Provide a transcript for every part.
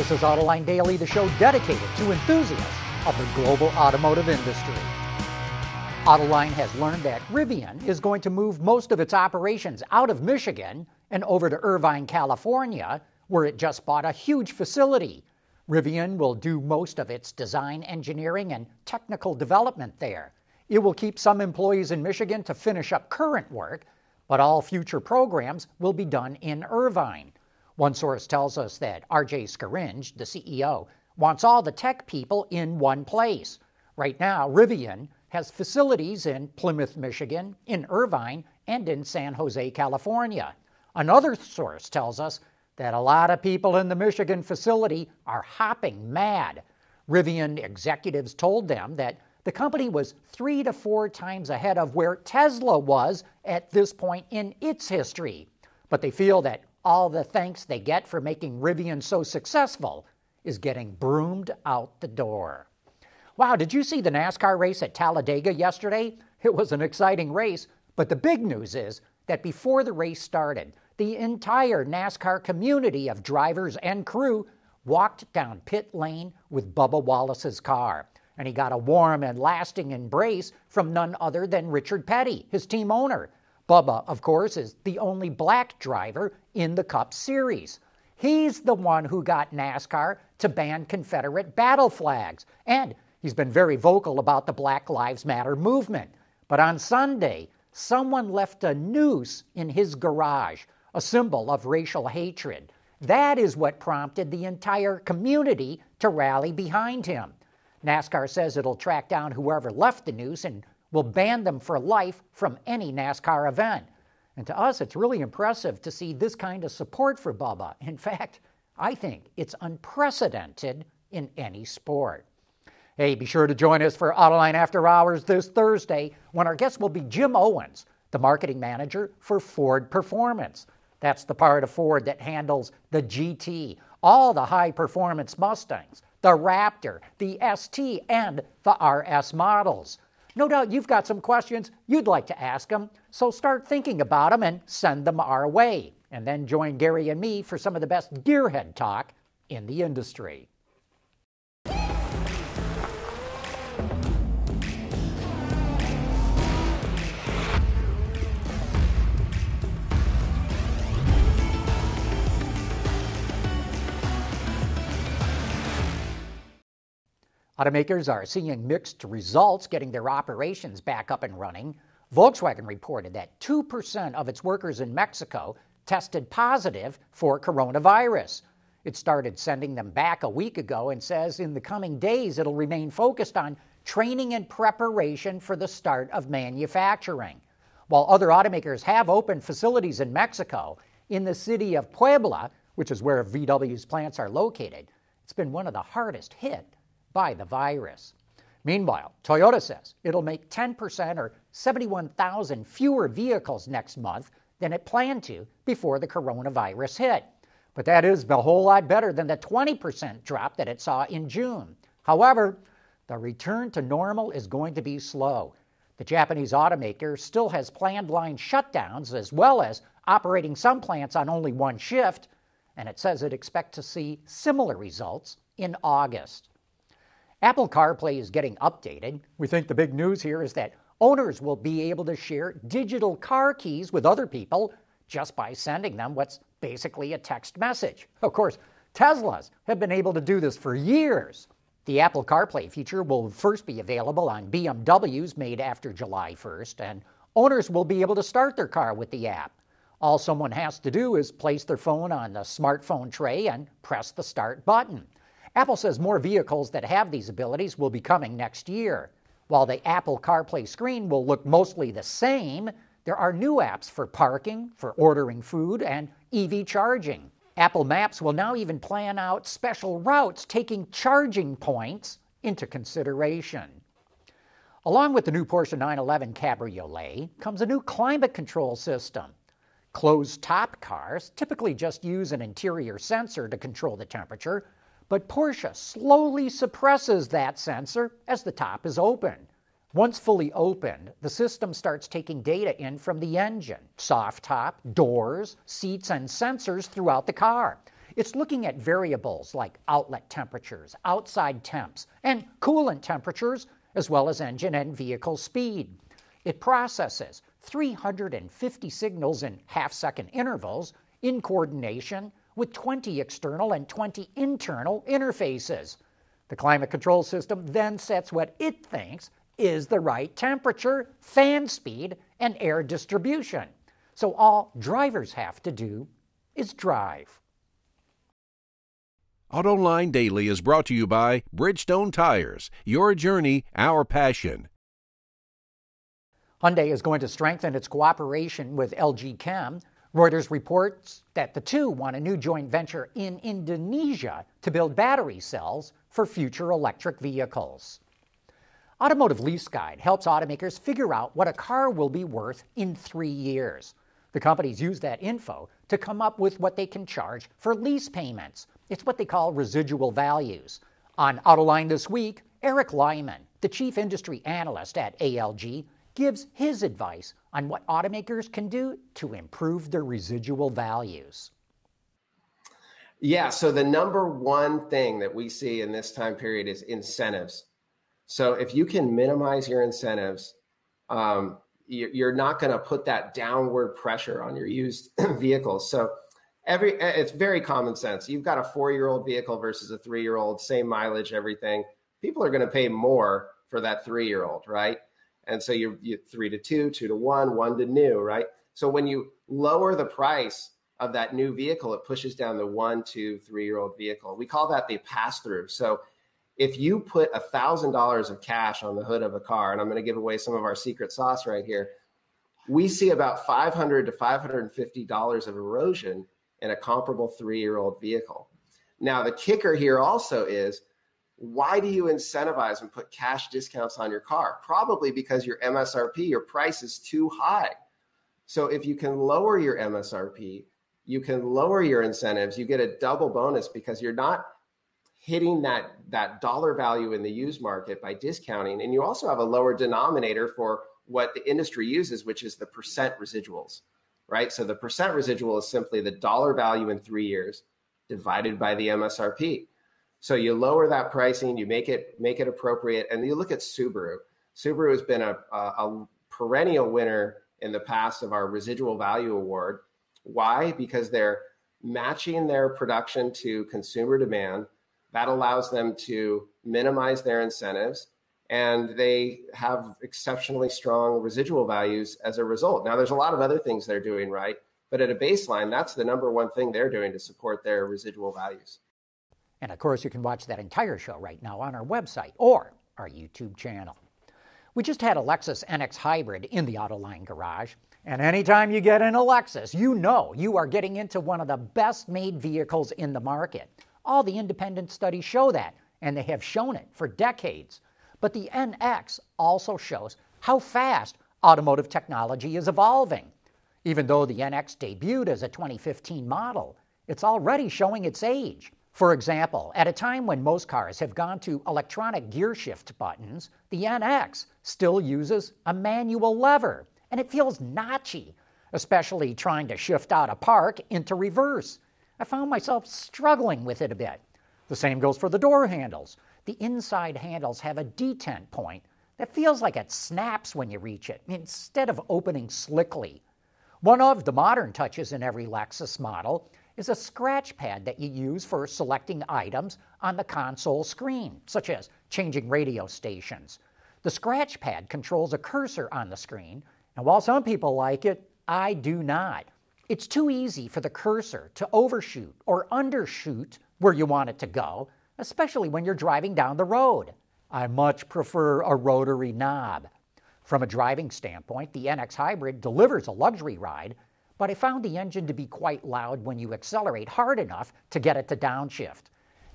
This is Autoline Daily, the show dedicated to enthusiasts of the global automotive industry. Autoline has learned that Rivian is going to move most of its operations out of Michigan and over to Irvine, California, where it just bought a huge facility. Rivian will do most of its design, engineering, and technical development there. It will keep some employees in Michigan to finish up current work, but all future programs will be done in Irvine. One source tells us that RJ Scaringe, the CEO, wants all the tech people in one place. Right now, Rivian has facilities in Plymouth, Michigan, in Irvine, and in San Jose, California. Another source tells us that a lot of people in the Michigan facility are hopping mad. Rivian executives told them that the company was three to four times ahead of where Tesla was at this point in its history. But they feel that all the thanks they get for making Rivian so successful is getting broomed out the door. Wow, did you see the NASCAR race at Talladega yesterday? It was an exciting race, but the big news is that before the race started, the entire NASCAR community of drivers and crew walked down pit lane with Bubba Wallace's car. And he got a warm and lasting embrace from none other than Richard Petty, his team owner. Bubba, of course, is the only black driver in the Cup Series. He's the one who got NASCAR to ban Confederate battle flags. And he's been very vocal about the Black Lives Matter movement. But on Sunday, someone left a noose in his garage, a symbol of racial hatred. That is what prompted the entire community to rally behind him. NASCAR says it'll track down whoever left the noose and will ban them for life from any NASCAR event. And to us, it's really impressive to see this kind of support for Bubba. In fact, I think it's unprecedented in any sport. Hey, be sure to join us for Autoline After Hours this Thursday when our guest will be Jim Owens, the marketing manager for Ford Performance. That's the part of Ford that handles the GT, all the high performance Mustangs, the Raptor, the ST, and the RS models. No doubt you've got some questions you'd like to ask them, so start thinking about them and send them our way. And then join Gary and me for some of the best gearhead talk in the industry. Automakers are seeing mixed results getting their operations back up and running. Volkswagen reported that 2% of its workers in Mexico tested positive for coronavirus. It started sending them back a week ago and says in the coming days it'll remain focused on training and preparation for the start of manufacturing. While other automakers have opened facilities in Mexico, in the city of Puebla, which is where VW's plants are located, it's been one of the hardest hit by the virus. Meanwhile, Toyota says it'll make 10% or 71,000 fewer vehicles next month than it planned to before the coronavirus hit. But that is a whole lot better than the 20% drop that it saw in June. However, the return to normal is going to be slow. The Japanese automaker still has planned line shutdowns as well as operating some plants on only one shift, and it says it expects to see similar results in August. Apple CarPlay is getting updated. We think the big news here is that owners will be able to share digital car keys with other people just by sending them what's basically a text message. Of course, Teslas have been able to do this for years. The Apple CarPlay feature will first be available on BMWs made after July 1st, and owners will be able to start their car with the app. All someone has to do is place their phone on the smartphone tray and press the start button. Apple says more vehicles that have these abilities will be coming next year. While the Apple CarPlay screen will look mostly the same, there are new apps for parking, for ordering food, and EV charging. Apple Maps will now even plan out special routes taking charging points into consideration. Along with the new Porsche 911 Cabriolet comes a new climate control system. Closed top cars typically just use an interior sensor to control the temperature, but Porsche slowly suppresses that sensor as the top is open. Once fully opened, the system starts taking data in from the engine, soft top, doors, seats, and sensors throughout the car. It's looking at variables like outlet temperatures, outside temps, and coolant temperatures, as well as engine and vehicle speed. It processes 350 signals in half second intervals in coordination with 20 external and 20 internal interfaces. The climate control system then sets what it thinks is the right temperature, fan speed, and air distribution. So all drivers have to do is drive. AutoLine Daily is brought to you by Bridgestone Tires. Your journey, our passion. Hyundai is going to strengthen its cooperation with LG Chem. Reuters reports that the two want a new joint venture in Indonesia to build battery cells for future electric vehicles. Automotive Lease Guide helps automakers figure out what a car will be worth in three years. The companies use that info to come up with what they can charge for lease payments. It's what they call residual values. On Autoline this week, Eric Lyman, the chief industry analyst at ALG, gives his advice on what automakers can do to improve their residual values. Yeah, so the number one thing that we see in this time period is incentives. So if you can minimize your incentives, um, you're not going to put that downward pressure on your used vehicles. So every it's very common sense. You've got a four year old vehicle versus a three year old, same mileage, everything. People are going to pay more for that three year old, right? And so you're, you're three to two, two to one, one to new, right? So when you lower the price of that new vehicle, it pushes down the one, two, three year old vehicle. We call that the pass through. So if you put a thousand dollars of cash on the hood of a car, and I'm going to give away some of our secret sauce right here, we see about 500 to 550 dollars of erosion in a comparable three year old vehicle. Now the kicker here also is why do you incentivize and put cash discounts on your car? Probably because your MSRP, your price is too high. So if you can lower your MSRP, you can lower your incentives, you get a double bonus because you're not hitting that that dollar value in the used market by discounting and you also have a lower denominator for what the industry uses which is the percent residuals right so the percent residual is simply the dollar value in 3 years divided by the MSRP so you lower that pricing, you make it make it appropriate, and you look at Subaru. Subaru has been a, a, a perennial winner in the past of our residual value award. Why? Because they're matching their production to consumer demand. That allows them to minimize their incentives and they have exceptionally strong residual values as a result. Now, there's a lot of other things they're doing right, but at a baseline, that's the number one thing they're doing to support their residual values. And of course, you can watch that entire show right now on our website or our YouTube channel. We just had a Lexus NX Hybrid in the Autoline garage. And anytime you get in a Lexus, you know you are getting into one of the best made vehicles in the market. All the independent studies show that, and they have shown it for decades. But the NX also shows how fast automotive technology is evolving. Even though the NX debuted as a 2015 model, it's already showing its age. For example, at a time when most cars have gone to electronic gear shift buttons, the NX still uses a manual lever, and it feels notchy, especially trying to shift out of park into reverse. I found myself struggling with it a bit. The same goes for the door handles. The inside handles have a detent point that feels like it snaps when you reach it instead of opening slickly. One of the modern touches in every Lexus model is a scratch pad that you use for selecting items on the console screen, such as changing radio stations. The scratch pad controls a cursor on the screen, and while some people like it, I do not. It's too easy for the cursor to overshoot or undershoot where you want it to go, especially when you're driving down the road. I much prefer a rotary knob. From a driving standpoint, the NX Hybrid delivers a luxury ride, but I found the engine to be quite loud when you accelerate hard enough to get it to downshift.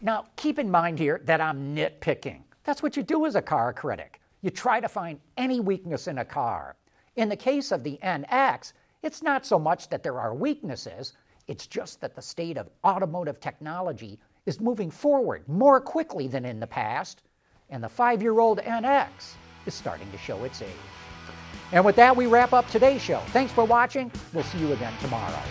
Now, keep in mind here that I'm nitpicking. That's what you do as a car critic. You try to find any weakness in a car. In the case of the NX, it's not so much that there are weaknesses, it's just that the state of automotive technology is moving forward more quickly than in the past, and the five year old NX is starting to show its age. And with that, we wrap up today's show. Thanks for watching. We'll see you again tomorrow.